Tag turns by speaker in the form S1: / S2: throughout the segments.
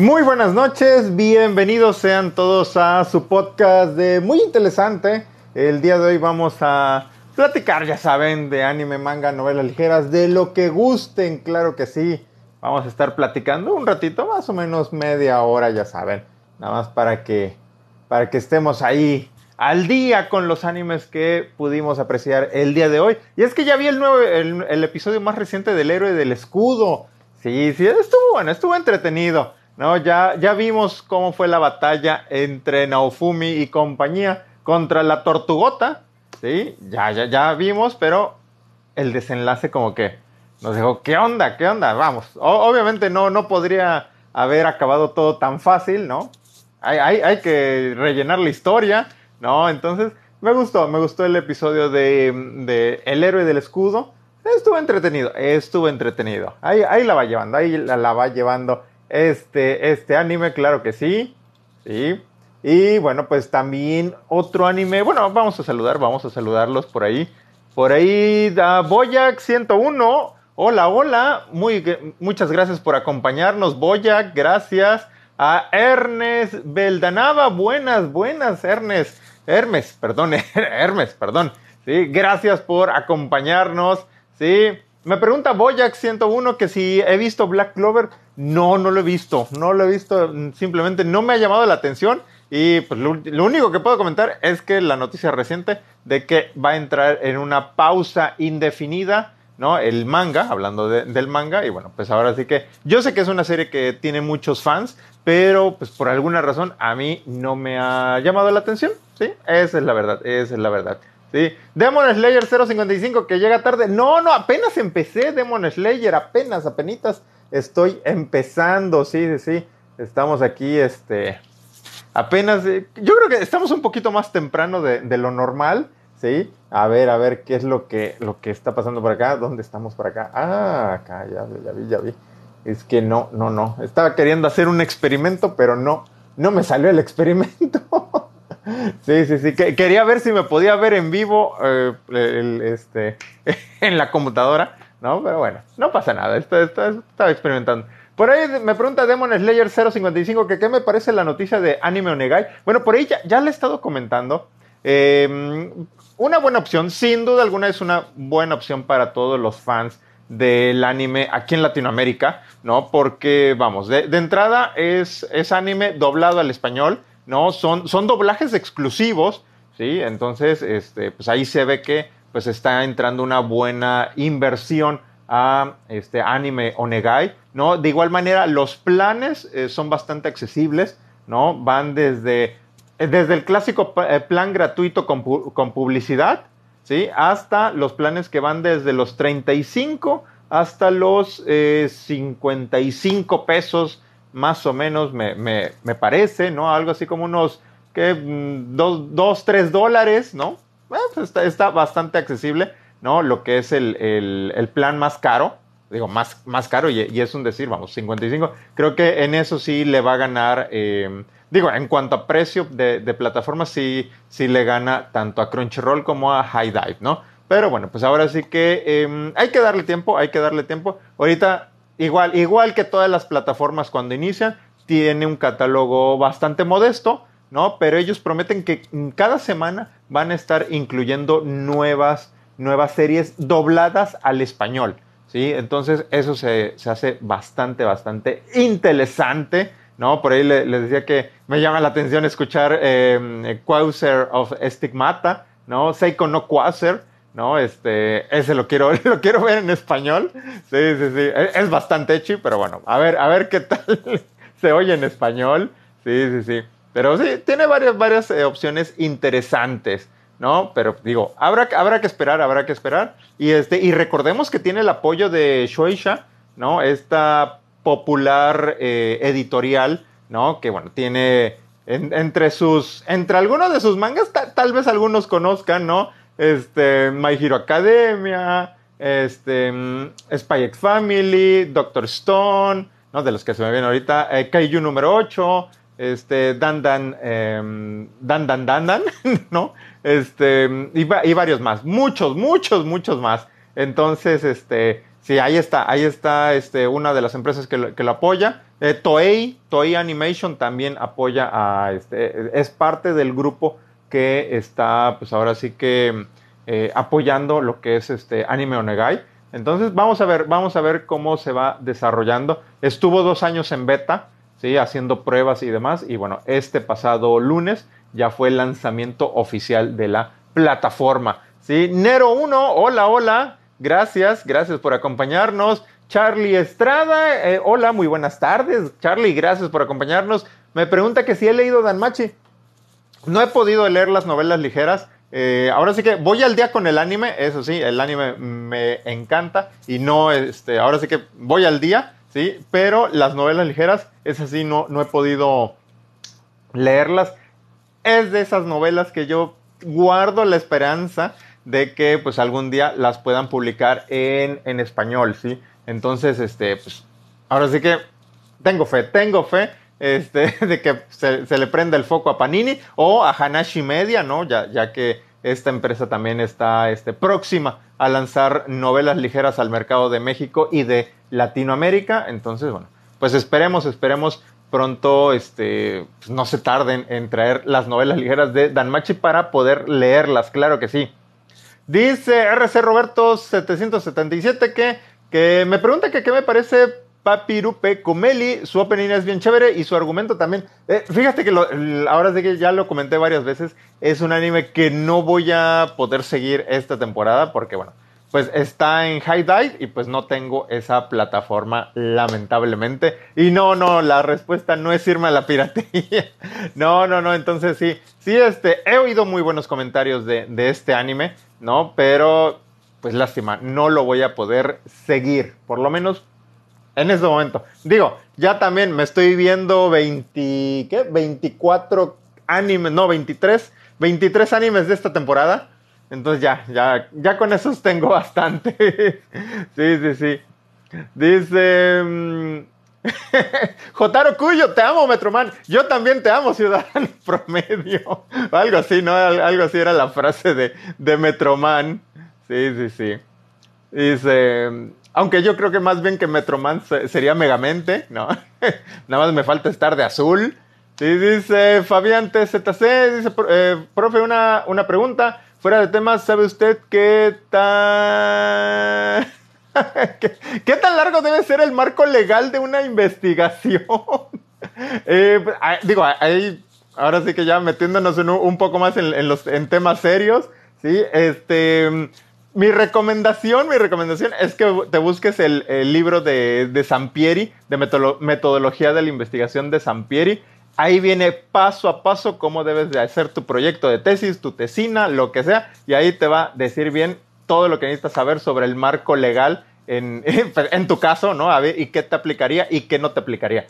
S1: Muy buenas noches, bienvenidos sean todos a su podcast de muy interesante. El día de hoy vamos a platicar, ya saben, de anime, manga, novelas ligeras, de lo que gusten, claro que sí. Vamos a estar platicando un ratito, más o menos media hora, ya saben. Nada más para que, para que estemos ahí al día con los animes que pudimos apreciar el día de hoy. Y es que ya vi el, nuevo, el, el episodio más reciente del héroe del escudo. Sí, sí, estuvo bueno, estuvo entretenido. ¿No? Ya, ya vimos cómo fue la batalla entre Naofumi y compañía contra la Tortugota, ¿sí? Ya, ya, ya vimos, pero el desenlace como que nos dijo, ¿qué onda? ¿Qué onda? Vamos, obviamente no, no podría haber acabado todo tan fácil, ¿no? Hay, hay, hay, que rellenar la historia, ¿no? Entonces, me gustó, me gustó el episodio de, de El héroe del escudo. Estuvo entretenido, estuvo entretenido. Ahí, ahí la va llevando, ahí la, la va llevando este, este anime, claro que sí. Sí. Y bueno, pues también otro anime. Bueno, vamos a saludar, vamos a saludarlos por ahí. Por ahí, da Boyac 101. Hola, hola. Muy, muchas gracias por acompañarnos, Boyac. Gracias. A Ernest Beldanaba. Buenas, buenas, Ernest. Hermes, perdón, Hermes, perdón. Sí, gracias por acompañarnos. Sí. Me pregunta Boyac101 que si he visto Black Clover. No, no lo he visto. No lo he visto. Simplemente no me ha llamado la atención. Y pues lo, lo, único que puedo comentar es que la noticia reciente de que va a entrar en una pausa indefinida, ¿no? El manga, hablando de, del manga. Y bueno, pues ahora sí que yo sé que es una serie que tiene muchos fans, pero pues por alguna razón a mí no me ha llamado la atención. Sí, esa es la verdad, esa es la verdad. Sí. Demon Slayer 055 que llega tarde. No, no, apenas empecé Demon Slayer, apenas, apenas estoy empezando. Sí, sí, sí. Estamos aquí, este. Apenas. Eh, yo creo que estamos un poquito más temprano de, lo normal. Sí. A ver, a ver qué es lo que, lo que está pasando por acá. ¿Dónde estamos por acá? Ah, acá, ya, ya vi, ya vi. Es que no, no, no. Estaba queriendo hacer un experimento, pero no. No me salió el experimento. Sí, sí, sí. Quería ver si me podía ver en vivo eh, este, en la computadora, ¿no? Pero bueno, no pasa nada. Estaba experimentando. Por ahí me pregunta Demon Slayer 055 que qué me parece la noticia de Anime Onegai. Bueno, por ahí ya, ya le he estado comentando. Eh, una buena opción, sin duda alguna es una buena opción para todos los fans del anime aquí en Latinoamérica, ¿no? Porque, vamos, de, de entrada es, es anime doblado al español. ¿No? Son, son doblajes exclusivos, ¿sí? Entonces, este, pues ahí se ve que pues está entrando una buena inversión a este anime Onegai, ¿no? De igual manera, los planes eh, son bastante accesibles, ¿no? Van desde, desde el clásico plan gratuito con, con publicidad, ¿sí? Hasta los planes que van desde los 35 hasta los eh, 55 pesos más o menos, me, me, me parece, ¿no? Algo así como unos, ¿qué? Mm, dos, dos tres dólares, ¿no? Eh, pues está, está, bastante accesible, ¿no? Lo que es el, el, el plan más caro, digo, más, más caro, y, y, es un decir, vamos, 55. Creo que en eso sí le va a ganar, eh, digo, en cuanto a precio de, de plataformas, sí, sí le gana tanto a Crunchyroll como a High Dive, ¿no? Pero bueno, pues ahora sí que eh, hay que darle tiempo, hay que darle tiempo. Ahorita Igual, igual que todas las plataformas cuando inician, tiene un catálogo bastante modesto, ¿no? Pero ellos prometen que cada semana van a estar incluyendo nuevas, nuevas series dobladas al español, ¿sí? Entonces eso se, se hace bastante, bastante interesante, ¿no? Por ahí les le decía que me llama la atención escuchar eh, of Stigmata, ¿no? Seiko no Quasar, ¿no? Este, ese lo quiero, lo quiero ver en español. Sí, sí, sí. Es bastante hecho, pero bueno, a ver, a ver qué tal se oye en español. Sí, sí, sí. Pero sí, tiene varias, varias eh, opciones interesantes, ¿no? Pero digo, habrá, habrá que esperar, habrá que esperar. Y, este, y recordemos que tiene el apoyo de Shueisha, ¿no? Esta popular eh, editorial, ¿no? Que bueno, tiene en, entre sus, entre algunos de sus mangas, tal vez algunos conozcan, ¿no? Este, My Hero Academia, este, Spy X Family, Doctor Stone, ¿no? De los que se me vienen ahorita, eh, Kaiju número 8, este, Dan Dan, eh, Dan Dan Dan Dan, ¿no? Este, y, y, varios más, muchos, muchos, muchos más. Entonces, este, Sí, ahí está, ahí está este, una de las empresas que lo, que lo apoya. Eh, Toei, Toei Animation también apoya a, este, es parte del grupo que está, pues ahora sí que eh, apoyando lo que es este Anime Onegai. Entonces vamos a ver, vamos a ver cómo se va desarrollando. Estuvo dos años en beta, ¿sí? haciendo pruebas y demás. Y bueno, este pasado lunes ya fue el lanzamiento oficial de la plataforma. ¿sí? Nero 1, hola, hola. Gracias, gracias por acompañarnos. Charlie Estrada, eh, hola, muy buenas tardes. Charlie, gracias por acompañarnos. Me pregunta que si he leído Danmachi. No he podido leer las novelas ligeras. Eh, ahora sí que voy al día con el anime, eso sí, el anime me encanta y no, este, ahora sí que voy al día, sí, pero las novelas ligeras, es así, no, no he podido leerlas. Es de esas novelas que yo guardo la esperanza de que pues algún día las puedan publicar en, en español, ¿sí? Entonces, este, pues, ahora sí que tengo fe, tengo fe este, de que se, le prenda el foco a Panini o a Hanashi Media, ¿no? Ya, ya que esta empresa también está este, próxima a lanzar novelas ligeras al mercado de México y de Latinoamérica. Entonces, bueno, pues esperemos, esperemos pronto este, pues no se tarden en traer las novelas ligeras de Danmachi para poder leerlas, claro que sí. Dice RC Roberto 777 que, que me pregunta qué me parece Papirupe Comeli, su opening es bien chévere y su argumento también. Eh, fíjate que lo, ahora sí que ya lo comenté varias veces, es un anime que no voy a poder seguir esta temporada porque, bueno, pues está en High Dive y pues no tengo esa plataforma lamentablemente. Y no, no, la respuesta no es irme a la piratería. No, no, no, entonces sí, sí, este, he oído muy buenos comentarios de, de este anime, ¿no? Pero, pues lástima, no lo voy a poder seguir, por lo menos en este momento. Digo, ya también me estoy viendo 20, ¿qué? 24 animes, no, 23, 23 animes de esta temporada. Entonces ya, ya, ya con esos tengo bastante. sí, sí, sí. Dice... Mm, Jotaro Cuyo, te amo, Metroman. Yo también te amo, ciudadano promedio. Algo así, ¿no? Algo así era la frase de, de Metroman. Sí, sí, sí. Dice... Aunque yo creo que más bien que Metroman sería Megamente, ¿no? Nada más me falta estar de azul. Sí, dice Fabián TZC, dice, eh, profe, una, una pregunta. Fuera de temas, ¿sabe usted qué tan... ¿Qué, tan largo debe ser el marco legal de una investigación? eh, digo, ahí, ahora sí que ya metiéndonos en un, un poco más en, en, los, en temas serios, ¿sí? Este mi recomendación, mi recomendación es que te busques el, el libro de, de, Sampieri, de metodología de la investigación de Sampieri. Ahí viene paso a paso cómo debes de hacer tu proyecto de tesis, tu tesina, lo que sea, y ahí te va a decir bien todo lo que necesitas saber sobre el marco legal en, tu caso, ¿no? A ver, y qué te aplicaría y qué no te aplicaría.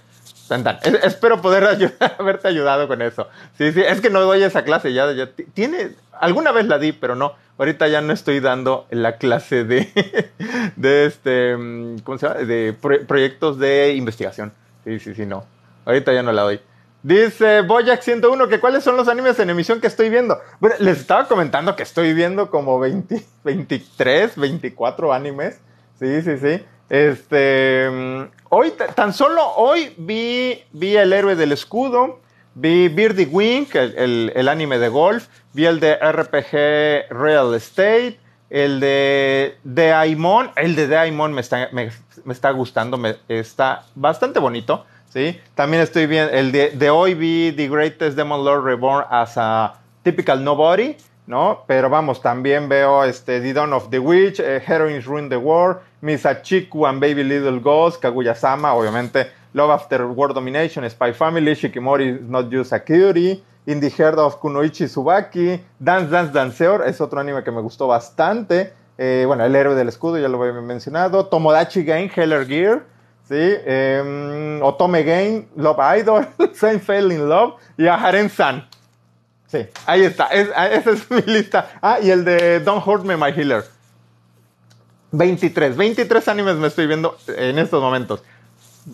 S1: Espero poder ayudar, haberte ayudado con eso. Sí, sí, es que no doy esa clase ya, ya tiene, alguna vez la di, pero no. Ahorita ya no estoy dando la clase de, de este, mm, ¿cómo se llama? De proyectos de investigación. Sí, sí, sí, no. Ahorita ya no la doy. Dice Boyack 101 que cuáles son los animes en emisión que estoy viendo. Bueno, les estaba comentando que estoy viendo como 20, 23, 24 animes. Sí, sí, sí. Este, mm, hoy, tan solo hoy vi, vi El héroe del escudo, vi Birdie Wing, el, el, anime de golf, vi el de RPG Real Estate, el de Daimon, el de Daimon me está, me, está gustando, me, está bastante bonito, ¿sí? También estoy viendo, el de, de, hoy vi The Greatest Demon Lord Reborn as a Typical Nobody, ¿no? Pero vamos, también veo este, The Dawn of the Witch, eh, Heroines Ruin the War, Misachiku and Baby Little Ghost, Kaguya-sama, obviamente, Love After World Domination, Spy Family, Shikimori is Not a Cutie, In the of Kunoichi Subaki, Dance Dance Danceor, es otro anime que me gustó bastante. Eh, bueno, El Héroe del Escudo, ya lo había mencionado. Tomodachi Game, Heller Gear, ¿sí? Eh, Otome Game, Love Idol, Same Fell in Love y Aharen San. Sí, ahí está, es, esa es mi lista. Ah, y el de Don't Hurt Me, My Healer. 23, 23 animes me estoy viendo en estos momentos.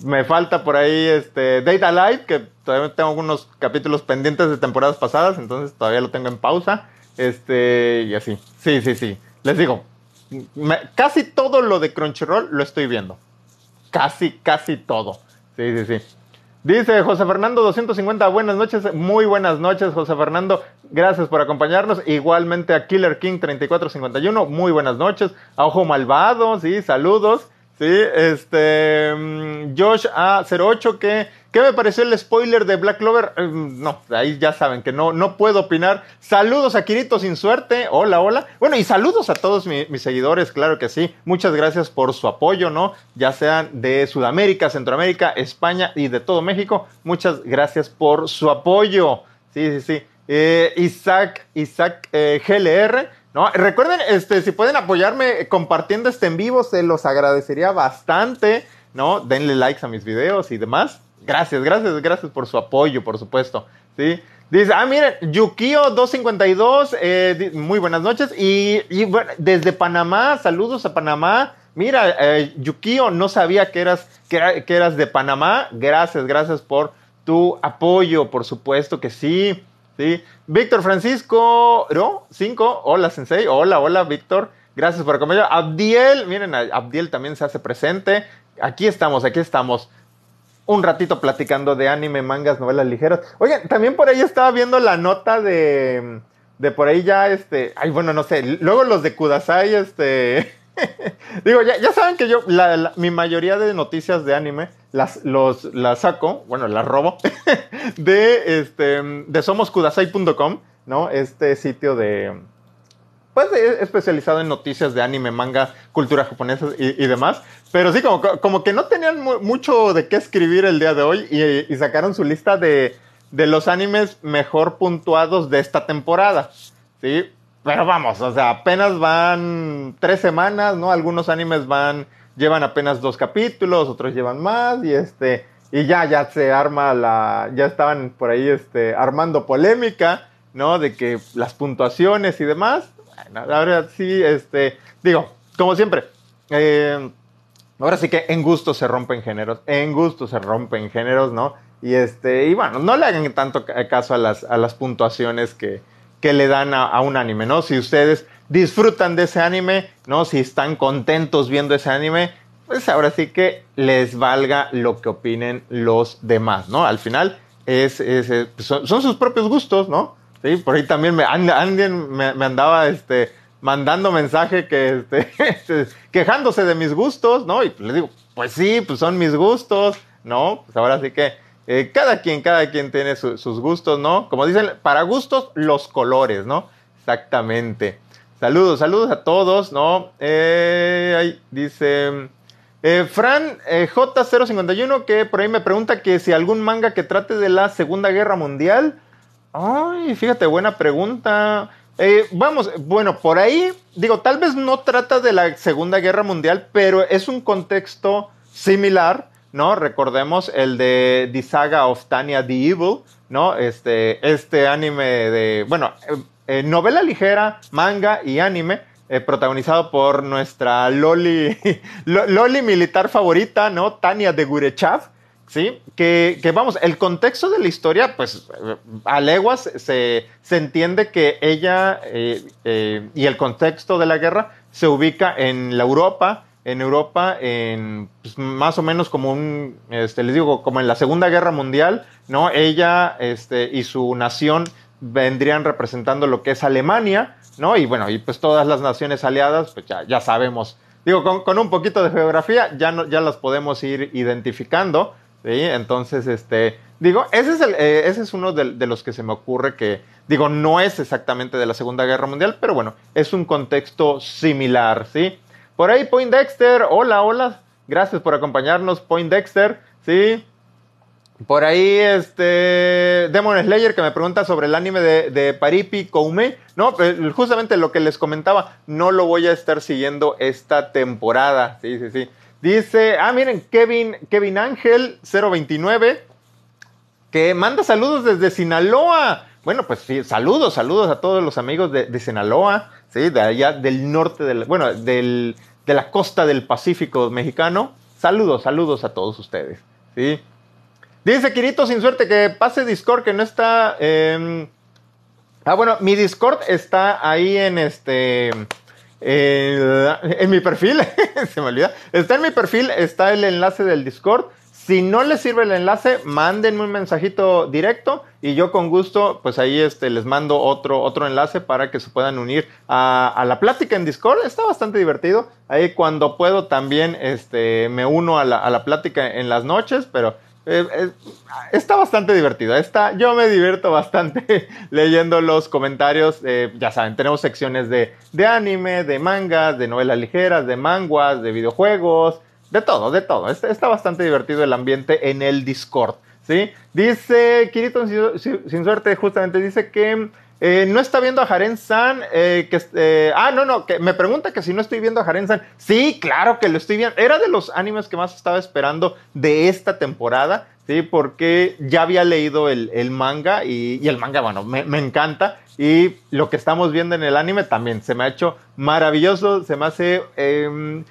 S1: Me falta por ahí este Data Live, que todavía tengo algunos capítulos pendientes de temporadas pasadas, entonces todavía lo tengo en pausa. Este, y así. Sí, sí, sí. Les digo, casi todo lo de Crunchyroll lo estoy viendo. Casi, casi todo. Sí, sí, sí. Dice José Fernando 250, buenas noches, muy buenas noches José Fernando, gracias por acompañarnos. Igualmente a Killer King 3451, muy buenas noches. A Ojo Malvado, sí, saludos. Sí, este mm, Josh A08 que ¿Qué me pareció el spoiler de Black Clover? Eh, no, ahí ya saben que no, no puedo opinar. Saludos a Kirito sin suerte. Hola, hola. Bueno, y saludos a todos mis seguidores, claro que sí. Muchas gracias por su apoyo, ¿no? Ya sean de Sudamérica, Centroamérica, España y de todo México. Muchas gracias por su apoyo. Sí, sí, sí. Eh, Isaac, Isaac eh, GLR. ¿no? Recuerden, este, si pueden apoyarme compartiendo este en vivo, se los agradecería bastante, ¿no? Denle likes a mis videos y demás. Gracias, gracias, gracias por su apoyo, por supuesto. ¿sí? Dice, ah, miren, Yukio252, eh, muy buenas noches. Y, bueno, desde Panamá, saludos a Panamá. Mira, eh, Yukio, no sabía que eras, que, eras de Panamá. Gracias, gracias por tu apoyo, por supuesto que sí. ¿sí? Víctor Francisco, ¿no? Cinco, hola Sensei, hola, hola Víctor. Gracias por acompañar. Abdiel, miren, Abdiel también se hace presente. Aquí estamos, aquí estamos un ratito platicando de anime, mangas, novelas ligeras. Oigan, también por ahí estaba viendo la nota de, de por ahí ya, este, ay, bueno, no sé, luego los de Kudasai, este, digo, ya, ya, saben que yo, mi mayoría de noticias de anime las, los, las saco, bueno, las robo, de, este, de somoskudasai.com, ¿no? Este sitio de, pues, especializado en noticias de anime, manga, cultura japonesa y, demás. Pero sí, como, como que no tenían mucho de qué escribir el día de hoy y, sacaron su lista de, de, los animes mejor puntuados de esta temporada. Sí, pero vamos, o sea, apenas van tres semanas, ¿no? Algunos animes van, llevan apenas dos capítulos, otros llevan más y este, y ya, ya se arma la, ya estaban por ahí, este, armando polémica, ¿no? De que las puntuaciones y demás. Bueno, la verdad sí, este, digo, como siempre, eh, Ahora sí que en gusto se rompen géneros, en gusto se rompen géneros, ¿no? Y este, y bueno, no le hagan tanto caso a las, a las puntuaciones que, que le dan a, un anime, ¿no? Si ustedes disfrutan de ese anime, ¿no? Si están contentos viendo ese anime, pues ahora sí que les valga lo que opinen los demás, ¿no? Al final es, son, sus propios gustos, ¿no? Sí, por ahí también me, alguien me, me andaba este, mandando mensaje que este, quejándose de mis gustos, ¿no? Y les digo, pues sí, pues son mis gustos, ¿no? Pues ahora sí que eh, cada quien, cada quien tiene sus gustos, ¿no? Como dicen, para gustos, los colores, ¿no? Exactamente. Saludos, saludos a todos, ¿no? Eh, ahí dice eh, Fran J051 que por ahí me pregunta que si algún manga que trate de la Segunda Guerra Mundial. Ay, fíjate, buena pregunta. Eh, vamos, bueno, por ahí, digo, tal vez no trata de la Segunda Guerra Mundial, pero es un contexto similar, ¿no? Recordemos el de The Saga of Tanya the Evil, ¿no? Este, este anime de, bueno, eh, eh, novela ligera, manga y anime, protagonizado por nuestra Loli, Loli militar favorita, ¿no? Tania de Gurechav, ¿sí? Que, vamos, el contexto de la historia, pues a leguas se, entiende que ella eh, eh, y el contexto de la guerra se ubica en la Europa, en Europa, en pues, más o menos como un, este, les digo, como en la Segunda Guerra Mundial, ¿no? Ella este, y su nación vendrían representando lo que es Alemania, ¿no? Y bueno, y pues todas las naciones aliadas, pues ya, ya sabemos. Digo, con, un poquito de geografía ya, no, ya las podemos ir identificando, ¿sí? Entonces, este, digo, ese es, el, eh, es uno de, los que se me ocurre que, digo, no es exactamente de la Segunda Guerra Mundial, pero bueno, es un contexto similar, ¿sí? Por ahí, Point Dexter, hola, hola, gracias por acompañarnos, Point Dexter, ¿sí? Por ahí, este, Demon Slayer que me pregunta sobre el anime de, de Paripi Koume. No, pues, justamente lo que les comentaba, no lo voy a estar siguiendo esta temporada. Sí, sí, sí. Dice, ah, miren, Kevin, Kevin Ángel 029, que manda saludos desde Sinaloa. Bueno, pues sí, saludos, saludos a todos los amigos de, Sinaloa, ¿sí? De allá del norte, del, bueno, del, de la costa del Pacífico mexicano. Saludos, saludos a todos ustedes, ¿sí? Dice Kirito sin suerte que pase Discord, que no está... ah, bueno, mi Discord está ahí en este en mi perfil, se me olvida, está en mi perfil, está el enlace del Discord. Si no les sirve el enlace, mándenme un mensajito directo y yo con gusto, pues ahí este, les mando otro, otro enlace para que se puedan unir a, la plática en Discord. Está bastante divertido. Ahí cuando puedo también este, me uno a la, a la plática en las noches, pero eh, eh, está bastante divertido. Está, yo me divierto bastante leyendo los comentarios. Eh, ya saben, tenemos secciones de, de, anime, de mangas, de novelas ligeras, de manguas, de videojuegos, de todo, de todo. Está, bastante divertido el ambiente en el Discord. ¿sí? Dice Kirito sin, suerte, justamente dice que no está viendo a Haren San. que, ah, no, no, que me pregunta que si no estoy viendo a Haren San. Sí, claro que lo estoy viendo. Era de los animes que más estaba esperando de esta temporada. Sí, porque ya había leído el, manga y, el manga, bueno, me, encanta. Y lo que estamos viendo en el anime también se me ha hecho maravilloso. Se me hace. Em,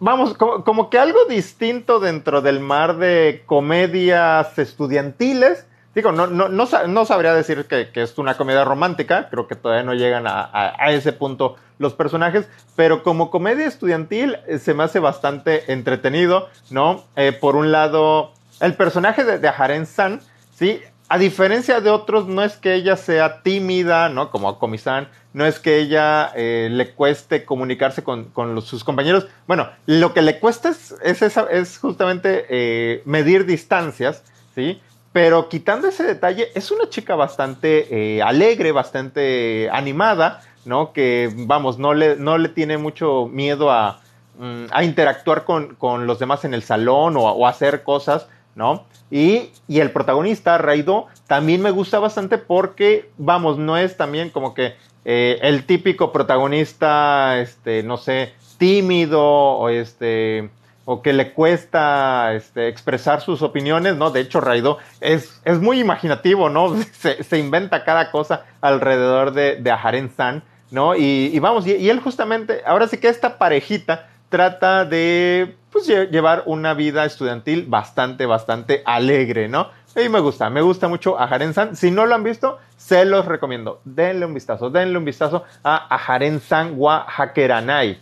S1: vamos, como, que algo distinto dentro del mar de comedias estudiantiles Digo, no, no, no, sabría decir que, es una comedia romántica, creo que todavía no llegan a, ese punto los personajes, pero como comedia estudiantil eh, se me hace bastante entretenido, ¿no? Eh, por un lado, el personaje de, de Haren San, ¿sí? A diferencia de otros, no es que ella sea tímida, ¿no? Como Komi-san, no es que ella eh, le cueste comunicarse con, sus compañeros. Bueno, lo que le cuesta es, es, justamente medir distancias, ¿sí? Pero quitando ese detalle, es una chica bastante eh, alegre, bastante animada, ¿no? Que, vamos, no le, no le tiene mucho miedo a, mm, interactuar con, los demás en el salón o, hacer cosas, ¿no? Y, el protagonista, Raido, también me gusta bastante porque, vamos, no es también como que eh, el típico protagonista, este, no sé, tímido o este o que le cuesta este, expresar sus opiniones, ¿no? De hecho, Raido es, es muy imaginativo, ¿no? Se, inventa cada cosa alrededor de, de Aharen San, ¿no? Y, vamos, y, él justamente, ahora sí que esta parejita trata de pues, llevar una vida estudiantil bastante, bastante alegre, ¿no? Y me gusta, me gusta mucho Aharen San. Si no lo han visto, se los recomiendo. Denle un vistazo, denle un vistazo a Aharen San wa Hakeranai.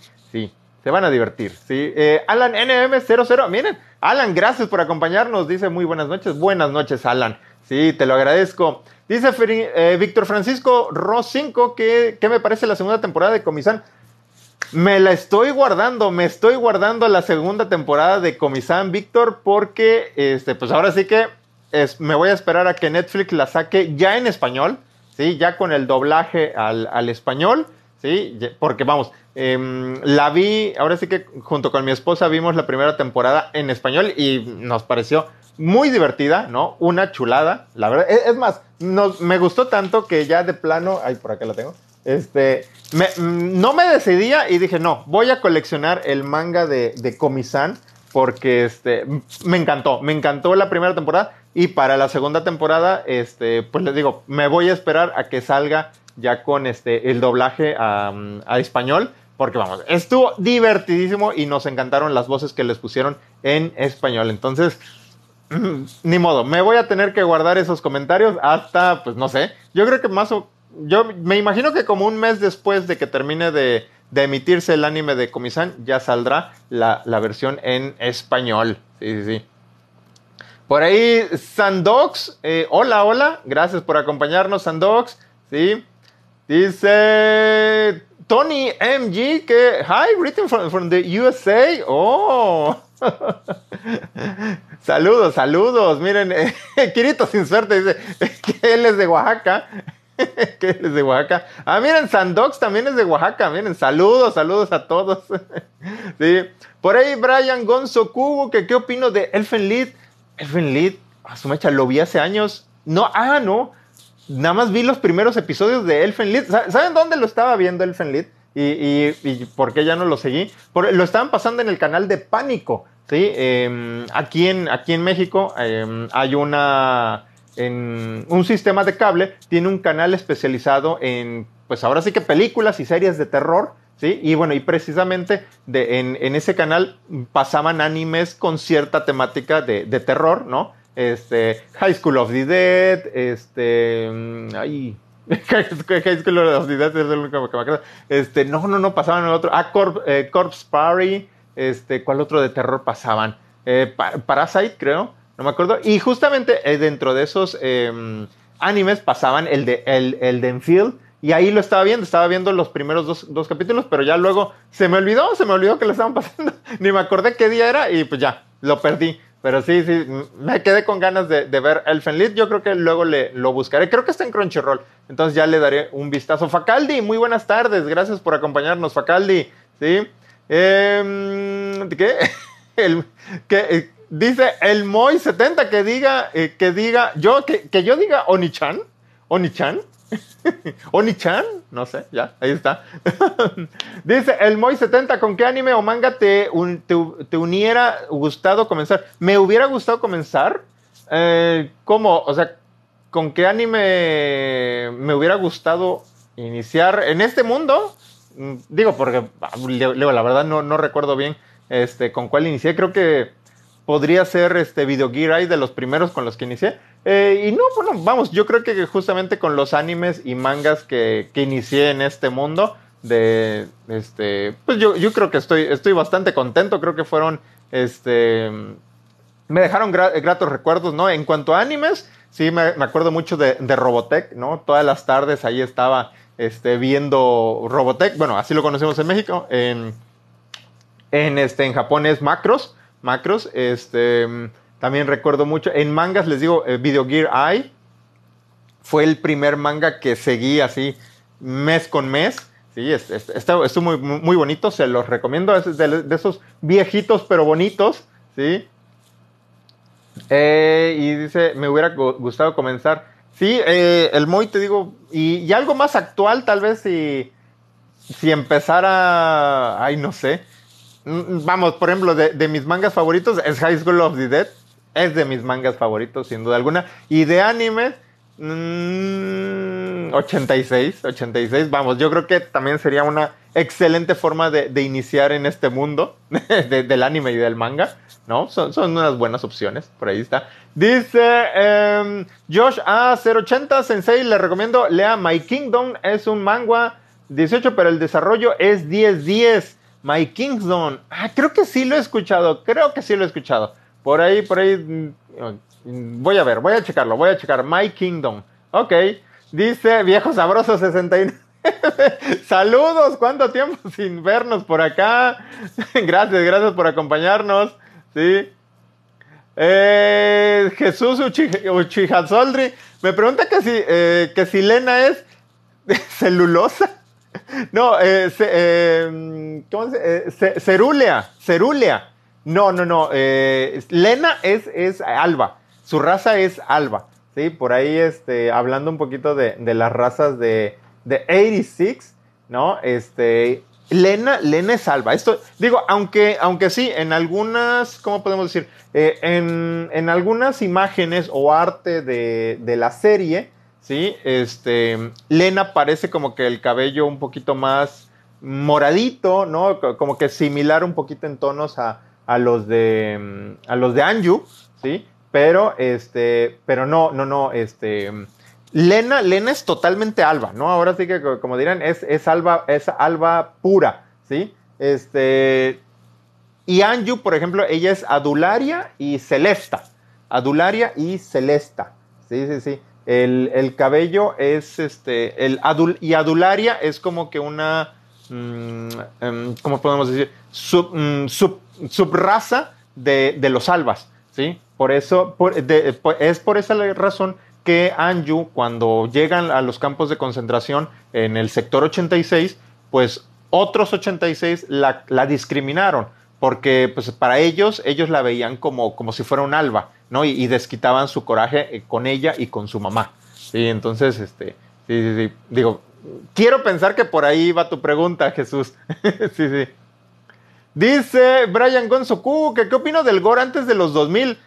S1: Se van a divertir, ¿sí? Eh, Alan NM00, miren, Alan, gracias por acompañarnos, dice muy buenas noches, buenas noches Alan, sí, te lo agradezco. Dice eh, Víctor Francisco Ros 5 que, me parece la segunda temporada de Comisán. Me la estoy guardando, me estoy guardando la segunda temporada de Comisán, Víctor, porque este, pues ahora sí que es, me voy a esperar a que Netflix la saque ya en español, ¿sí? Ya con el doblaje al, al español, ¿sí? Porque vamos, Em, la vi, ahora sí que junto con mi esposa vimos la primera temporada en español y nos pareció muy divertida, ¿no? Una chulada, la verdad. Es, más, me gustó tanto que ya de plano, ay, por acá la tengo. Este, no me decidía y dije, no, voy a coleccionar el manga de, de Komi-san porque este, me encantó, me encantó la primera temporada y para la segunda temporada, este, pues les digo, me voy a esperar a que salga ya con este, el doblaje a español porque vamos, estuvo divertidísimo y nos encantaron las voces que les pusieron en español. Entonces, ni modo, me voy a tener que guardar esos comentarios hasta, pues no sé, yo creo que más o... Yo me imagino que como un mes después de que termine de, emitirse el anime de Comisan, ya saldrá la, versión en español. Sí, sí, sí. Por ahí, Sandox, eh, hola, hola, gracias por acompañarnos, Sandox. Sí, dice Tony MG, que, hi, written from, the USA. Oh. saludos, saludos. Miren, eh, sin suerte dice que él es de Oaxaca. que él es de Oaxaca. Ah, miren, Sandox también es de Oaxaca. Miren, saludos, saludos a todos. sí. Por ahí, Brian Gonzo Cubo, que qué opino de Elfen Lied. Elfen Lied, a su mecha, lo vi hace años. No, ah, no nada más vi los primeros episodios de Elfen Lied. ¿Saben dónde lo estaba viendo Elfen Lied? Y, y, por qué ya no lo seguí. lo estaban pasando en el canal de Pánico. ¿sí? Em, aquí, en, aquí en México em, hay una. En un sistema de cable tiene un canal especializado en, pues ahora sí que películas y series de terror. ¿sí? Y bueno, y precisamente de, en, en, ese canal pasaban animes con cierta temática de, de terror, ¿no? Este, High School of the Dead, este, mm, ay, High School of the Dead es el único que me acuerdo. Este, no, no, no, pasaban el otro. Ah, eh, Corpse Party. Este, ¿cuál otro de terror pasaban? Eh, Parasite, creo. No me acuerdo. Y justamente eh, dentro de esos em, animes pasaban el de, el, el de Enfield. Y ahí lo estaba viendo, estaba viendo los primeros dos, dos, capítulos, pero ya luego se me olvidó, se me olvidó que lo estaban pasando. Ni me acordé qué día era y pues ya, lo perdí. Pero sí, sí, me quedé con ganas de, ver Elfen Yo creo que luego le, lo buscaré. Creo que está en Crunchyroll. Entonces ya le daré un vistazo. Facaldi, muy buenas tardes. Gracias por acompañarnos, Facaldi. ¿Sí? Eh, ¿Qué? El, que, eh, dice el Moy 70 que diga, eh, que diga, yo, que, que yo diga Onichan. Onichan. Oni-chan, no sé, ya, ahí está. Dice el Moy70, ¿con qué anime o manga te, te, hubiera gustado comenzar? Me hubiera gustado comenzar. Eh, ¿Cómo? O sea, ¿con qué anime me hubiera gustado iniciar en este mundo? Mm, digo, porque la verdad no, no recuerdo bien este, con cuál inicié. Creo que podría ser este Video Gear de los primeros con los que inicié. Eh, y no, bueno, vamos, yo creo que justamente con los animes y mangas que, que inicié en este mundo, de este, pues yo, creo que estoy, estoy bastante contento, creo que fueron, este, me dejaron gratos recuerdos, ¿no? En cuanto a animes, sí, me, acuerdo mucho de, de, Robotech, ¿no? Todas las tardes ahí estaba, este, viendo Robotech, bueno, así lo conocemos en México, en, en, este, en Japón es Macros, Macros, este también recuerdo mucho. En mangas les digo, eh, Video Gear Eye fue el primer manga que seguí así mes con mes. Sí, está, muy, muy bonito, se los recomiendo. Es de, esos viejitos pero bonitos. ¿sí? Eh, y dice, me hubiera gustado comenzar. Sí, eh, el Moy te digo, y, algo más actual tal vez si, si empezara, ay no sé. Mm, vamos, por ejemplo, de, de mis mangas favoritos es High School of the Dead es de mis mangas favoritos, sin duda alguna. Y de anime, 86, mm, 86. Vamos, yo creo que también sería una excelente forma de, iniciar en este mundo del anime y del manga. ¿No? Son, son, unas buenas opciones. Por ahí está. Dice em, Josh A080 Sensei, le recomiendo, lea My Kingdom. Es un manga 18, pero el desarrollo es 10-10. My Kingdom. Ah, creo que sí lo he escuchado. Creo que sí lo he escuchado. Por ahí, por ahí. Mm, voy a ver, voy a checarlo, voy a checar. My Kingdom. Ok. Dice viejo sabroso 69. Saludos, ¿cuánto tiempo sin vernos por acá? gracias, gracias por acompañarnos. Sí. Eh, Jesús Uchihazoldri me pregunta que si, eh, que si Lena es celulosa. No, eh, eh ¿cómo se, cerúlea, cerúlea. No, no, no. Eh, Lena es, es alba. Su raza es alba. ¿sí? Por ahí, este, hablando un poquito de, las razas de, de 86, ¿no? Este, Lena, Lena es alba. Esto, digo, aunque, aunque sí, en algunas, ¿cómo podemos decir? Eh, en, algunas imágenes o arte de, de, la serie, ¿sí? Este, Lena parece como que el cabello un poquito más moradito, ¿no? Como que similar un poquito en tonos a, a los de mm, a los de Anju, ¿sí? Pero este, pero no, no, no, este Lena, Lena es totalmente alba, ¿no? Ahora sí que como dirán, es, es alba, es alba pura, ¿sí? Este y Anju, por ejemplo, ella es adularia y celesta. Adularia y celesta. Sí, sí, sí. El, cabello es este. El adul, y adularia es como que una. Mm, em, ¿Cómo podemos decir? Sub, mm, sub subraza de, de, los albas, ¿sí? Por eso, es por esa razón que Anju, cuando llegan a los campos de concentración en el sector 86, pues otros 86 la, discriminaron, porque pues para ellos, ellos la veían como, como si fuera un alba, ¿no? Y, desquitaban su coraje eh, con ella y con su mamá, ¿sí? Entonces, este, sí, digo, quiero pensar que por ahí va tu pregunta, Jesús, sí, sí. Dice Brian Gonzoku que qué opino del gore antes de los 2000.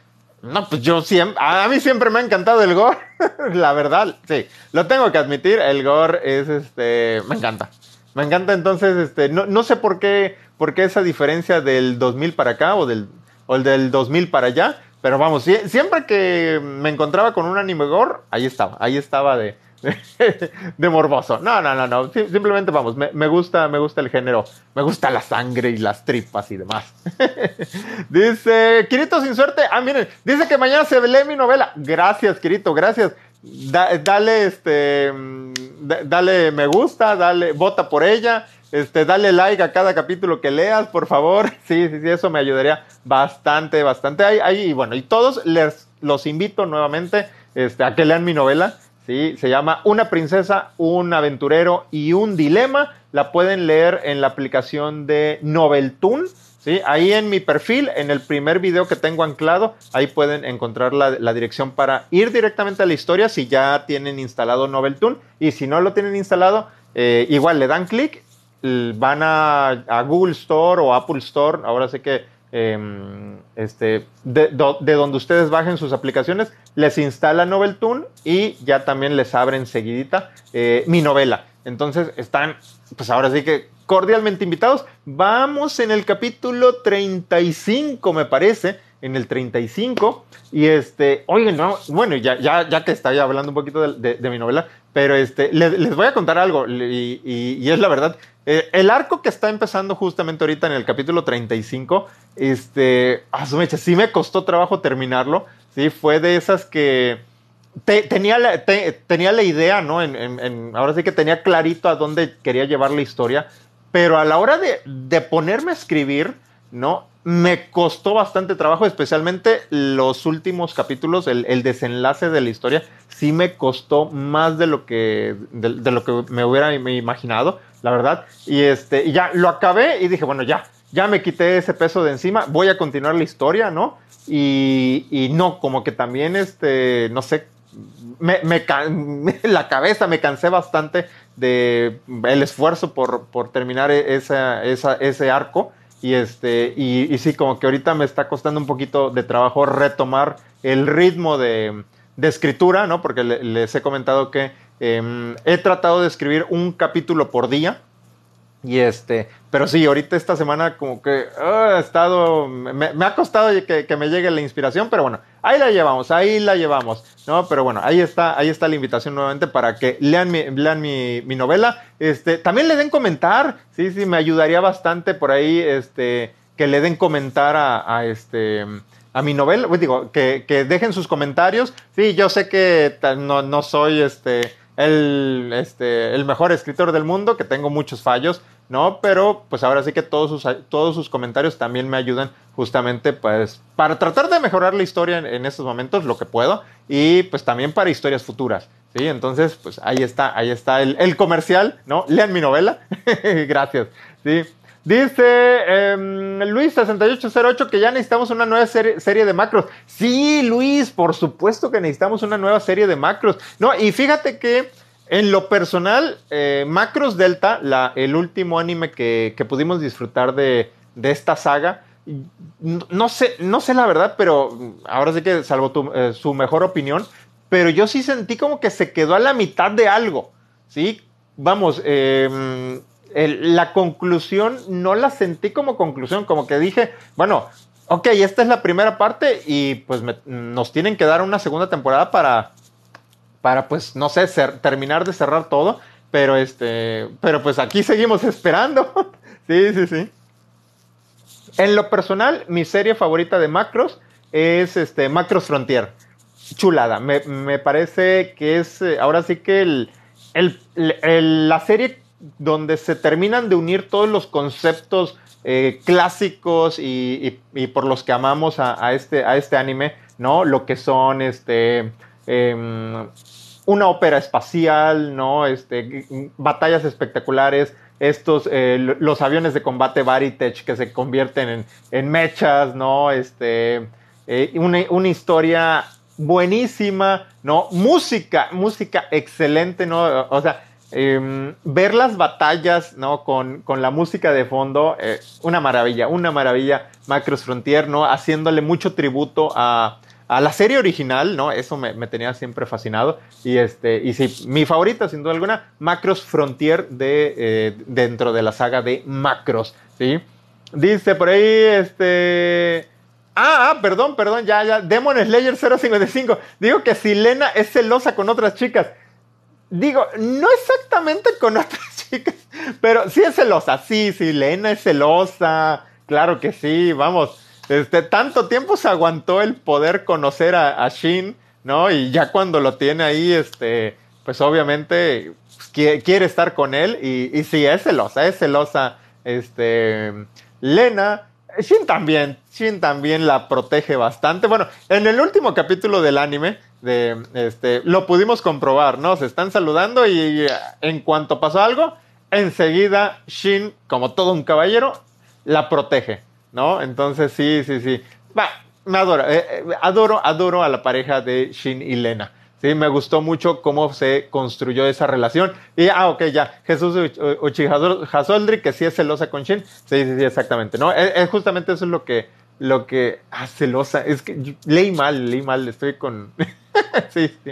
S1: No, pues yo siempre, a mí siempre me ha encantado el gore, la verdad, sí, lo tengo que admitir, el gore es, este, me encanta, me encanta entonces, este, no, no sé por qué, por qué esa diferencia del 2000 para acá o del, o del 2000 para allá, pero vamos, siempre que me encontraba con un anime gore, ahí estaba, ahí estaba de, de morboso. No, no, no, no. simplemente vamos, me, gusta, me gusta el género. Me gusta la sangre y las tripas y demás. dice, Kirito sin suerte. Ah, miren, dice que mañana se lee mi novela. Gracias, Kirito, gracias. dale, este, mm, dale me gusta, dale, vota por ella. Este, dale like a cada capítulo que leas, por favor. Sí, sí, sí, eso me ayudaría bastante, bastante. Ahí, ahí, y bueno, y todos les los invito nuevamente este, a que lean mi novela. ¿Sí? Se llama Una princesa, un aventurero y un dilema. La pueden leer en la aplicación de Noveltoon. ¿sí? Ahí en mi perfil, en el primer video que tengo anclado, ahí pueden encontrar la, dirección para ir directamente a la historia si ya tienen instalado Noveltoon. Y si no lo tienen instalado, eh, igual le dan clic, van a, Google Store o Apple Store. Ahora sé que em, este, de, donde ustedes bajen sus aplicaciones, les instala Noveltoon y ya también les abre enseguidita eh, mi novela. Entonces están, pues ahora sí que cordialmente invitados. Vamos en el capítulo 35, me parece, en el 35. Y este, oigan, bueno, ya, ya, ya que estaba hablando un poquito de, mi novela, pero este, les, voy a contar algo y, es la verdad. Eh, el arco que está empezando justamente ahorita en el capítulo 35, este, a su mecha, sí me costó trabajo terminarlo, sí, fue de esas que tenía, la, tenía la idea, ¿no? En, ahora sí que tenía clarito a dónde quería llevar la historia, pero a la hora de, de ponerme a escribir, ¿no? Me costó bastante trabajo, especialmente los últimos capítulos, el, desenlace de la historia, sí me costó más de lo que, de, lo que me hubiera imaginado, la verdad. Y, este, y ya lo acabé y dije, bueno, ya, ya me quité ese peso de encima, voy a continuar la historia, ¿no? Y, y no, como que también, este, no sé, me, la cabeza me cansé bastante de el esfuerzo por, por terminar esa, ese arco. Y, este, y, sí, como que ahorita me está costando un poquito de trabajo retomar el ritmo de, escritura, ¿no? Porque les he comentado que em, he tratado de escribir un capítulo por día. Y este, pero sí, ahorita esta semana como que ah, ha estado, me, ha costado que, me llegue la inspiración, pero bueno, ahí la llevamos, ahí la llevamos, ¿no? Pero bueno, ahí está, ahí está la invitación nuevamente para que lean mi, lean mi, mi novela. Este, también le den comentar, sí, sí, me ayudaría bastante por ahí, este, que le den comentar a, este, a mi novela, pues digo, que, que, dejen sus comentarios. Sí, yo sé que no, no soy, este, el, este, el mejor escritor del mundo, que tengo muchos fallos, ¿no? Pero pues ahora sí que todos sus, todos sus comentarios también me ayudan justamente pues para tratar de mejorar la historia en, estos momentos, lo que puedo, y pues también para historias futuras, ¿sí? Entonces pues ahí está, ahí está el, el comercial, ¿no? Lean mi novela, gracias, ¿sí? Dice em, Luis6808 que ya necesitamos una nueva serie, serie, de macros. Sí, Luis, por supuesto que necesitamos una nueva serie de macros. No, y fíjate que en lo personal, eh, Macros Delta, el último anime que, pudimos disfrutar de, esta saga, no, sé, no sé la verdad, pero ahora sí que salvo eh, su mejor opinión, pero yo sí sentí como que se quedó a la mitad de algo, ¿sí? Vamos, eh, la conclusión no la sentí como conclusión, como que dije, bueno, ok, esta es la primera parte y pues nos tienen que dar una segunda temporada para, para pues, no sé, terminar de cerrar todo, pero este, pero pues aquí seguimos esperando. sí, sí, sí. En lo personal, mi serie favorita de Macros es este, Macros Frontier. Chulada. Me, parece que es, eh, ahora sí que el, la serie donde se terminan de unir todos los conceptos eh, clásicos y, por los que amamos a, este, a este anime, ¿no? Lo que son este, em, una ópera espacial, ¿no? Este, batallas espectaculares, estos, eh, los aviones de combate Varitech que se convierten en, mechas, ¿no? Este, eh, una, una, historia buenísima, ¿no? Música, música excelente, ¿no? O sea, Em, ver las batallas, ¿no? Con, la música de fondo, eh, una maravilla, una maravilla. Macros Frontier, ¿no? Haciéndole mucho tributo a, la serie original, ¿no? Eso me, tenía siempre fascinado. Y este, y sí, mi favorita, sin duda alguna, Macros Frontier de, eh, dentro de la saga de Macros, ¿sí? Dice por ahí, este... Ah, ah, perdón, perdón, ya, ya. Demon Slayer 055. Digo que si Lena es celosa con otras chicas. digo, no exactamente con otras chicas, pero sí es celosa, sí, sí, Lena es celosa, claro que sí, vamos, este, tanto tiempo se aguantó el poder conocer a, Shin, ¿no? Y ya cuando lo tiene ahí, este, pues obviamente pues, quiere, estar con él y, y sí, es celosa, es celosa, este, Lena, Shin también, Shin también la protege bastante. Bueno, en el último capítulo del anime, de, este, lo pudimos comprobar, ¿no? Se están saludando y en cuanto pasó algo, enseguida Shin, como todo un caballero, la protege, ¿no? Entonces sí, sí, sí. Me adoro, eh, eh, adoro, adoro a la pareja de Shin y Lena. Sí, me gustó mucho cómo se construyó esa relación. Y, ah, ok, ya, Jesús Uchihasoldri, que sí es celosa con Shin. Sí, sí, sí, exactamente, ¿no? Es, justamente eso es lo que, lo que, ah, celosa, es que leí mal, leí mal, estoy con, sí, sí.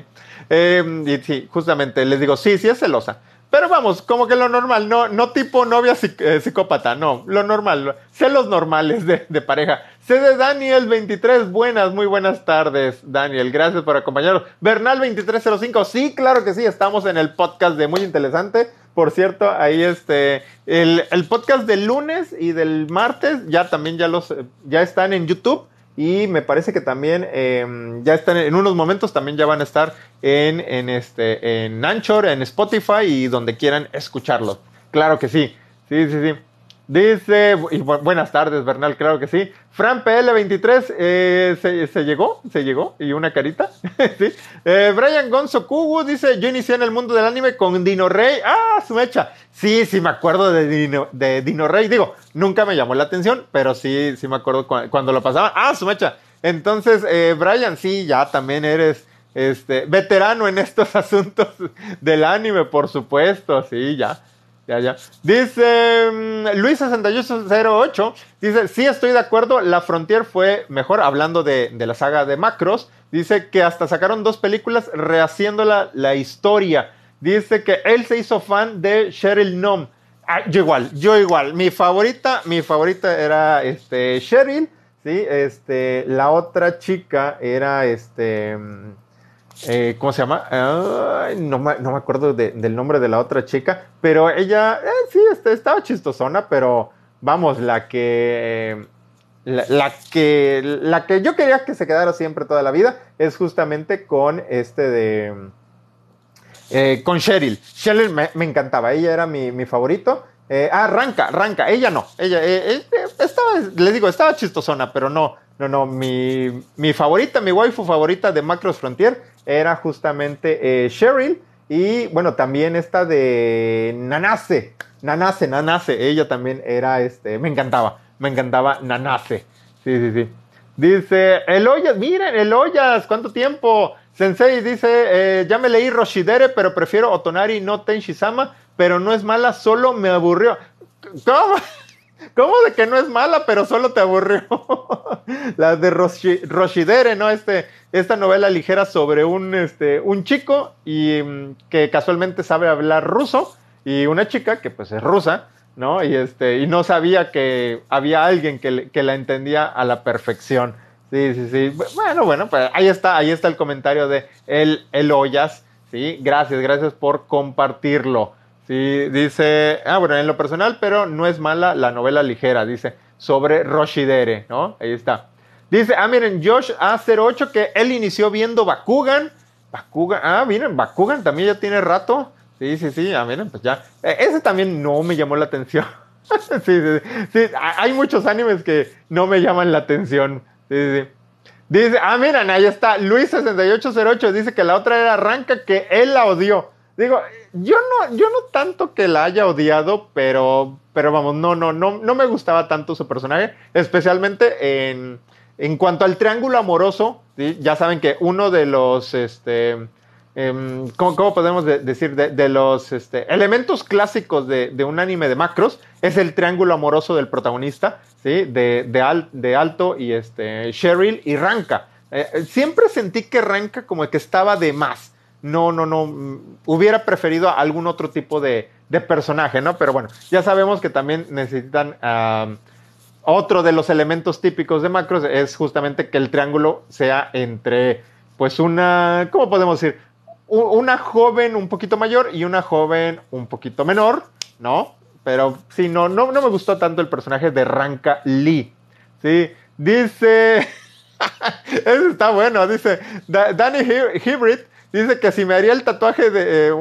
S1: Eh, y sí, justamente les digo, sí, sí es celosa. Pero vamos, como que lo normal, no, no tipo novia eh, psicópata, no, lo normal, celos normales de, de pareja. C de Daniel 23, buenas, muy buenas tardes, Daniel, gracias por acompañarnos. Bernal 2305, sí, claro que sí, estamos en el podcast de Muy Interesante. Por cierto, ahí este, el, el podcast del lunes y del martes ya también ya los, ya están en YouTube. Y me parece que también em, ya están en unos momentos, también ya van a estar en, en, este, en Anchor, en Spotify y donde quieran escucharlo. Claro que sí. Sí, sí, sí. Dice, y buenas tardes, Bernal, claro que sí. Fran PL23, eh, se, llegó, se llegó, y una carita. sí. Eh, Brian Gonzo Kugu dice, yo inicié en el mundo del anime con Dino Rey. Ah, su mecha. Sí, sí, me acuerdo de Dino, de Dino Rey. Digo, nunca me llamó la atención, pero sí, sí me acuerdo cuando lo pasaba. Ah, su mecha. Entonces, eh, Brian, sí, ya también eres este, veterano en estos asuntos del anime, por supuesto, sí, ya. Ya, ya. Dice mm, Luis6808, dice, sí estoy de acuerdo, la Frontier fue mejor, hablando de, la saga de Macros, dice que hasta sacaron dos películas rehaciendo la, la historia. Dice que él se hizo fan de Cheryl Nom. Ah, yo igual, yo igual. Mi favorita, mi favorita era este Cheryl, sí, este, la otra chica era este... Eh, ¿cómo se llama? no, me, acuerdo del nombre de la otra chica, pero ella, eh, sí, este, estaba chistosona, pero vamos, la que, la, que, la que yo quería que se quedara siempre toda la vida es justamente con este de, eh, con Cheryl. Cheryl me, encantaba, ella era mi, favorito. ah, Ranka, Ranka, ella no, ella, estaba, les digo, estaba chistosona, pero no, no, no, mi, mi favorita, mi waifu favorita de Macros Frontier era justamente eh, Cheryl y bueno, también esta de Nanase, Nanase, Nanase, ella también era, este, me encantaba, me encantaba Nanase. Sí, sí, sí. Dice, Eloyas, miren, Eloyas, ¿cuánto tiempo? Sensei dice, eh, ya me leí Roshidere, pero prefiero Otonari, no Tenshisama, pero no es mala, solo me aburrió. ¿Cómo? ¿Cómo de que no es mala, pero solo te aburrió? la de Roshidere, ¿no? Este, esta novela ligera sobre un, este, un chico y, mm, que casualmente sabe hablar ruso y una chica que pues es rusa, ¿no? Y, este, y no sabía que había alguien que, que la entendía a la perfección. Sí, sí, sí. Bueno, bueno, pues ahí está, ahí está el comentario de El, el Ollas. Sí, gracias, gracias por compartirlo. Sí, dice, ah, bueno, en lo personal, pero no es mala la novela ligera, dice, sobre Roshidere, ¿no? Ahí está. Dice, ah, miren, Josh A08, que él inició viendo Bakugan. Bakugan, ah, miren, Bakugan también ya tiene rato. Sí, sí, sí, ah, miren, pues ya. E, ese también no me llamó la atención. sí, sí, sí, hay muchos animes que no me llaman la atención. Sí, sí. Dice, ah, miren, ahí está, Luis6808 dice que la otra era Ranka, que él la odió. Digo, yo no, yo no tanto que la haya odiado, pero, pero vamos, no, no, no, no me gustaba tanto su personaje, especialmente en, en cuanto al triángulo amoroso, ya saben que uno de los, este, em, ¿cómo, podemos decir? De, los este, elementos clásicos de, un anime de macros es el triángulo amoroso del protagonista, ¿sí? De, de, Alto y este, Cheryl y Ranka. Eh, siempre sentí que Ranka como que estaba de más no, no, no, mm, hubiera preferido algún otro tipo de, personaje, ¿no? Pero bueno, ya sabemos que también necesitan otro de los elementos típicos de macros es justamente que el triángulo sea entre, pues una, ¿cómo podemos decir? una joven un poquito mayor y una joven un poquito menor, ¿no? Pero sí, no, no, no me gustó tanto el personaje de Ranka Lee. Sí, dice. Eso está bueno. Dice Danny Hybrid. Dice que si me haría el tatuaje de eh,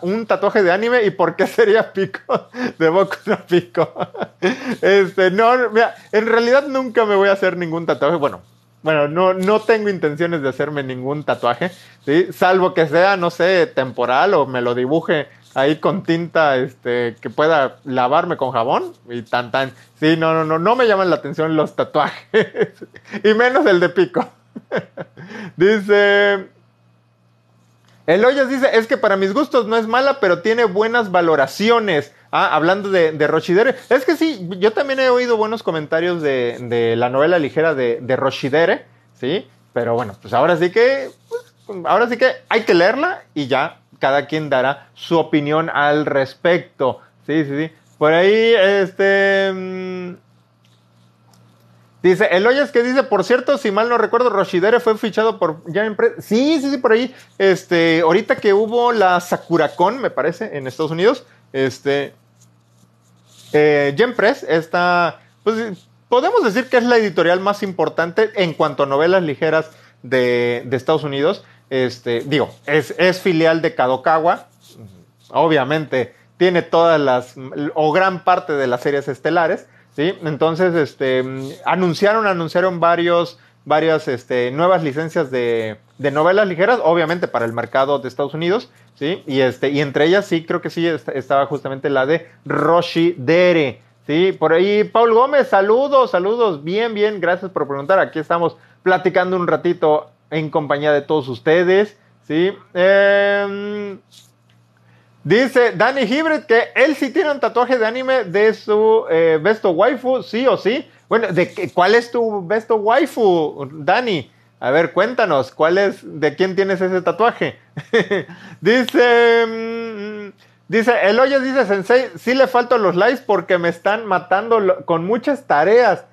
S1: un tatuaje de anime y por qué sería Pico de Boku no Pico. este, no, mira, en realidad nunca me voy a hacer ningún tatuaje. Bueno, bueno, no, no tengo intenciones de hacerme ningún tatuaje, ¿sí? Salvo que sea, no sé, temporal o me lo dibuje ahí con tinta este, que pueda lavarme con jabón y tan tan. Sí, no, no, no, no me llaman la atención los tatuajes y menos el de pico. dice el Hoyas dice, es que para mis gustos no es mala, pero tiene buenas valoraciones. Ah, hablando de, de Rochidere. Es que sí, yo también he oído buenos comentarios de, la novela ligera de, de, Rochidere, ¿sí? Pero bueno, pues ahora sí que, pues, ahora sí que hay que leerla y ya cada quien dará su opinión al respecto. Sí, sí, sí. Por ahí, este... Mm, dice, el Hoyas que dice, por cierto, si mal no recuerdo, Roshidere fue fichado por Jam Sí, sí, sí, por ahí. Este, ahorita que hubo la Sakuracon, me parece, en Estados Unidos, este, eh, Press está, pues podemos decir que es la editorial más importante en cuanto a novelas ligeras de, de Estados Unidos. Este, digo, es, es filial de Kadokawa. Obviamente tiene todas las, o gran parte de las series estelares, ¿sí? Entonces, este, anunciaron, anunciaron varios, varias este, nuevas licencias de, novelas ligeras, obviamente para el mercado de Estados Unidos, este, y entre ellas sí, creo que sí estaba justamente la de Roshi Dere. Por ahí, Paul Gómez, saludos, saludos, bien, bien, gracias por preguntar, aquí estamos platicando un ratito en compañía de todos ustedes, ¿sí? Em, dice Danny Hybrid que él sí tiene un tatuaje de anime de su eh, besto waifu, sí o sí. Bueno, ¿de ¿cuál es tu besto waifu, Danny? A ver, cuéntanos, ¿cuál es, de quién tienes ese tatuaje? dice, mm, dice, Eloyes dice, Sensei, sí le falto los likes porque me están matando con muchas tareas.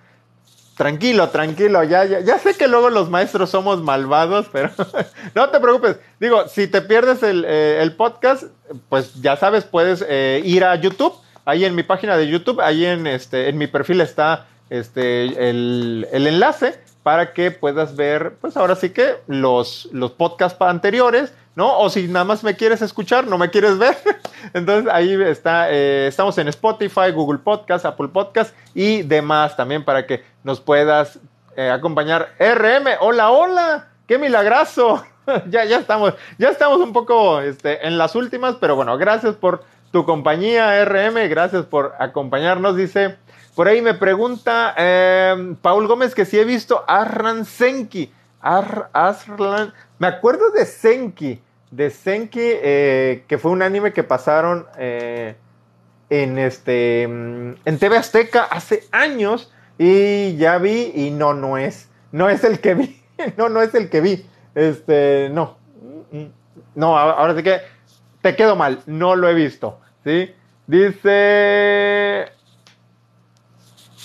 S1: Tranquilo, tranquilo, ya, ya, ya sé que luego los maestros somos malvados, pero no te preocupes. Digo, si te pierdes el, eh, podcast, pues ya sabes, puedes eh, ir a YouTube, ahí en mi página de YouTube, ahí en, este, en mi perfil está este, el, el enlace para que puedas ver, pues ahora sí que los, los podcasts anteriores, ¿no? O si nada más me quieres escuchar, no me quieres ver. Entonces ahí está, eh, estamos en Spotify, Google Podcast, Apple Podcast y demás también para que nos puedas eh, acompañar. RM, hola, hola, qué milagroso. ya, ya estamos, ya estamos un poco este, en las últimas, pero bueno, gracias por tu compañía, RM, gracias por acompañarnos, dice. Por ahí me pregunta em, Paul Gómez que si he visto Arran Senki. Ar, me acuerdo de Senki. De Senki, eh, que fue un anime que pasaron eh, en, este, mm, en TV Azteca hace años. Y ya vi, y no, no es. No es el que vi. no, no es el que vi. Este, no. No, ahora sí que te quedo mal. No lo he visto. ¿Sí? Dice.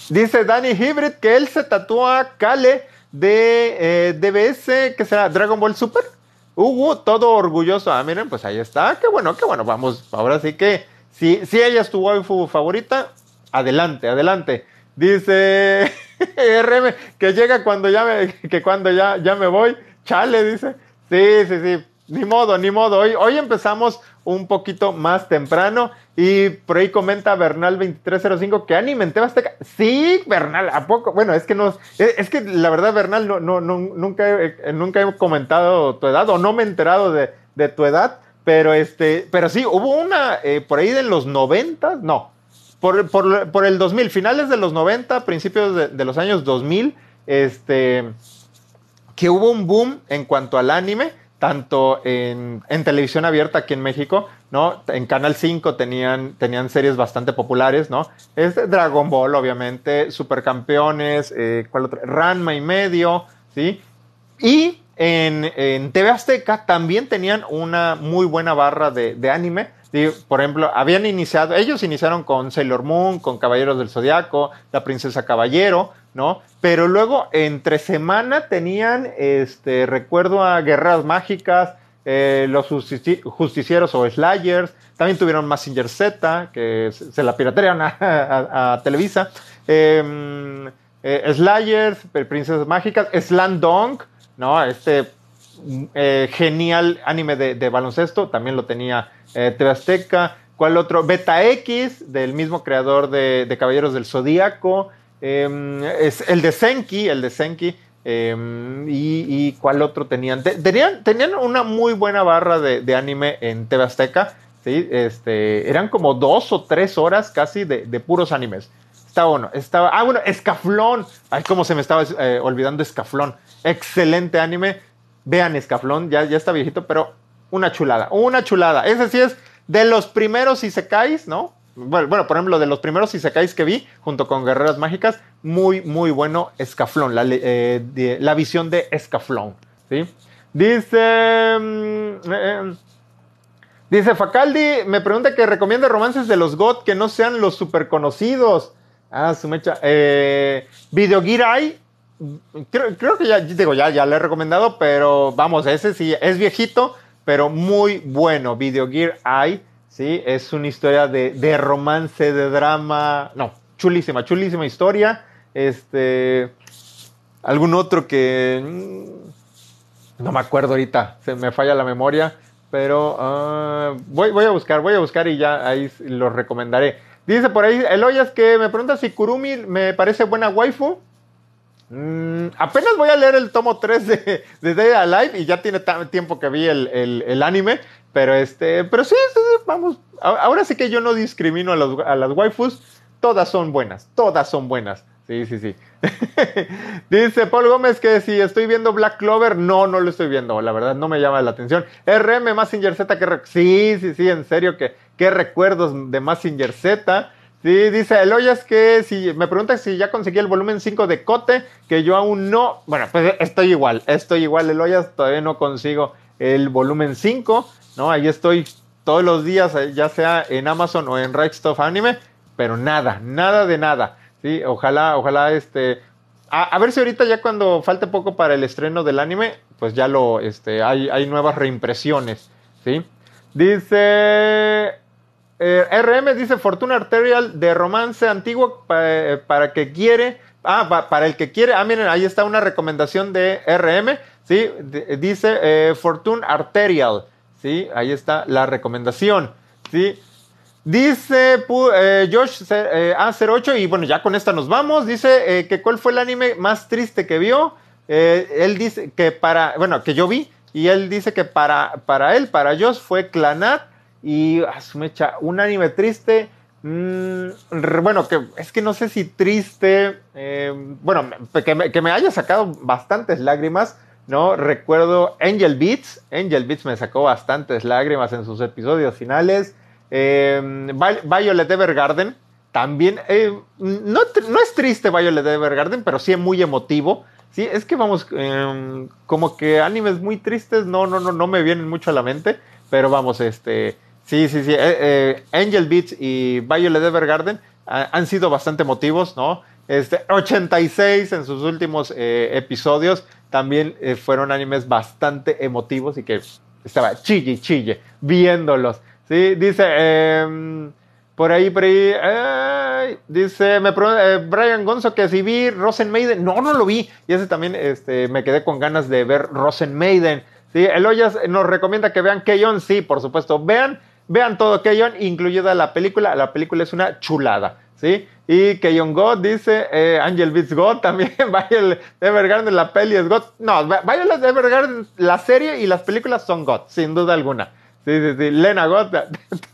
S1: Dice Danny Hybrid que él se tatúa Kale de eh, DBS, que será Dragon Ball Super. Hugo, todo orgulloso. Ah, miren, pues ahí está. Qué bueno, qué bueno. Vamos, ahora sí que si, si ella es tu waifu favorita, adelante, adelante. Dice RM que llega cuando ya que cuando ya, ya me voy. Chale, dice. Sí, sí, sí. Ni modo, ni modo. Hoy, hoy empezamos un poquito más temprano. Y por ahí comenta Bernal2305 que anime en Tebasteca. Sí, Bernal, ¿a poco? Bueno, es que no. Es, que la verdad, Bernal, no, no, nunca, he, nunca he comentado tu edad o no me he enterado de, tu edad. Pero este, pero sí, hubo una eh, por ahí de los 90, no, por, por, el 2000, finales de los 90, principios de, de los años 2000, este, que hubo un boom en cuanto al anime tanto en, televisión abierta aquí en México, ¿no? En Canal 5 tenían, tenían series bastante populares, ¿no? Es Dragon Ball, obviamente, Supercampeones, eh, ¿cuál otro? Ranma y medio, ¿sí? Y en, TV Azteca también tenían una muy buena barra de, de anime. Por ejemplo, habían iniciado, ellos iniciaron con Sailor Moon, con Caballeros del Zodiaco, La Princesa Caballero, ¿no? Pero luego entre semana tenían, este, recuerdo a Guerras Mágicas, eh, los justicieros o Slayers, también tuvieron Massinger Z, que se la piratearon a, Televisa, em, eh, Slayers, Princesas Mágicas, Slandong, ¿no? Este eh, genial anime de, baloncesto, también lo tenía TV Azteca, ¿cuál otro? Beta X, del mismo creador de, Caballeros del Zodíaco, em, es el de Senki, el de Senki, Em, y, cuál otro tenían? tenían? Tenían una muy buena barra de, anime en TV. ¿sí? Este, eran como dos o tres horas casi de, puros animes. Estaba bueno. Estaba, ah, bueno, Escaflón. Ay, cómo se me estaba eh, olvidando Escaflón. Excelente anime. Vean Escaflón, ya, ya está viejito, pero una chulada. Una chulada. Ese sí es de los primeros Isekais, ¿no? bueno, por ejemplo, de los primeros Isekais que vi, junto con Guerreras Mágicas, muy, muy bueno Escaflón, la, eh, la visión de Escaflón, ¿sí? Dice... Mm, eh, dice Facaldi, me pregunta que recomienda romances de los GOT que no sean los super conocidos. Ah, su mecha. Eh, Video Gear creo, creo, que ya, digo, ya, ya le he recomendado, pero vamos, ese sí, es viejito, pero muy bueno. Video Gear Eye ¿sí? Es una historia de, romance, de drama, no, chulísima, chulísima historia. Este, algún otro que mm, no me acuerdo ahorita, se me falla la memoria, pero ah, voy, voy a buscar, voy a buscar y ya ahí lo recomendaré. Dice por ahí Eloyas que me pregunta si Kurumi me parece buena waifu. Mm, apenas voy a leer el tomo 3 de, de Day Alive y ya tiene tiempo que vi el, el, anime. Pero este, pero sí, vamos. Ahora sí que yo no discrimino a, a las waifus. Todas son buenas, todas son buenas. Sí, sí, sí. Dice Paul Gómez que si estoy viendo Black Clover, no, no lo estoy viendo, la verdad no me llama la atención. RM Massinger Z, que sí, sí, sí, en serio, que qué recuerdos de Massinger Z. Sí, dice Eloyas que si me pregunta si ya conseguí el volumen 5 de Cote, que yo aún no. Bueno, pues estoy igual, estoy igual, Eloyas, todavía no consigo el volumen 5. ¿no? Ahí estoy todos los días, eh, ya sea en Amazon o en Right Stuff Anime, pero nada, nada de nada, ¿sí? Ojalá, ojalá, este... A, ver si ahorita ya cuando falte poco para el estreno del anime, pues ya lo, este, hay, hay nuevas reimpresiones, ¿sí? Dice... Eh, RM dice Fortuna Arterial de romance antiguo eh, para que quiere... Ah, para el que quiere. Ah, miren, ahí está una recomendación de RM. ¿sí? dice Fortune Arterial. ¿sí? Ahí está la recomendación, ¿sí? Dice eh, Josh eh, A08, y bueno, ya con esta nos vamos. Dice eh, que cuál fue el anime más triste que vio. él dice que para, bueno, que yo vi, y él dice que para, para él, para Josh, fue Clanat. Y a su mecha, un anime triste. Mm, bueno, que es que no sé si triste. bueno, que me, haya sacado bastantes lágrimas. ¿no? Recuerdo Angel Beats. Angel Beats me sacó bastantes lágrimas en sus episodios finales. Eh, Violet Evergarden. También, eh, no, es triste Violet Evergarden, pero sí es muy emotivo. Sí, es que vamos, em, como que animes muy tristes no, no, no, no me vienen mucho a la mente. Pero vamos, este, sí, sí, sí. Eh, Angel Beats y Violet Evergarden han sido bastante emotivos, ¿no? Este, 86 en sus últimos episodios también eh, fueron animes bastante emotivos y que estaba chille chille viéndolos. ¿sí? Dice, em, por ahí, por ahí, dice, me eh, Brian Gonzo que si vi Rosen Maiden. No, no lo vi. Y ese también este, me quedé con ganas de ver Rosen Maiden. ¿sí? Eloyas nos recomienda que vean Keyon. Sí, por supuesto. Vean, vean todo Keyon, incluida la película. La película es una chulada. ¿sí? Y Keyon God dice, eh, Angel Beats God también, Violet Evergarden, la peli es God. No, Violet Evergarden, la serie y las películas son God, sin duda alguna. Sí, sí, sí, Lena God,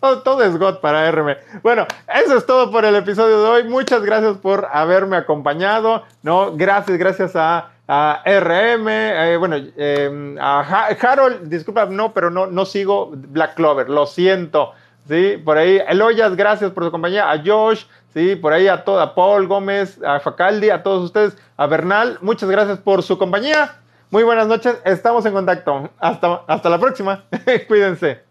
S1: todo, es God para RM. Bueno, eso es todo por el episodio de hoy. Muchas gracias por haberme acompañado, ¿no? Gracias, gracias a, RM, eh, bueno, em, a Harold, disculpa, no, pero no, no sigo Black Clover, lo siento. Sí, por ahí, Eloyas, gracias por su compañía, a Josh, Sí, por ahí a toda Paul Gómez, a Facaldi, a todos ustedes, a Bernal, muchas gracias por su compañía. Muy buenas noches, estamos en contacto. Hasta, hasta la próxima. Cuídense.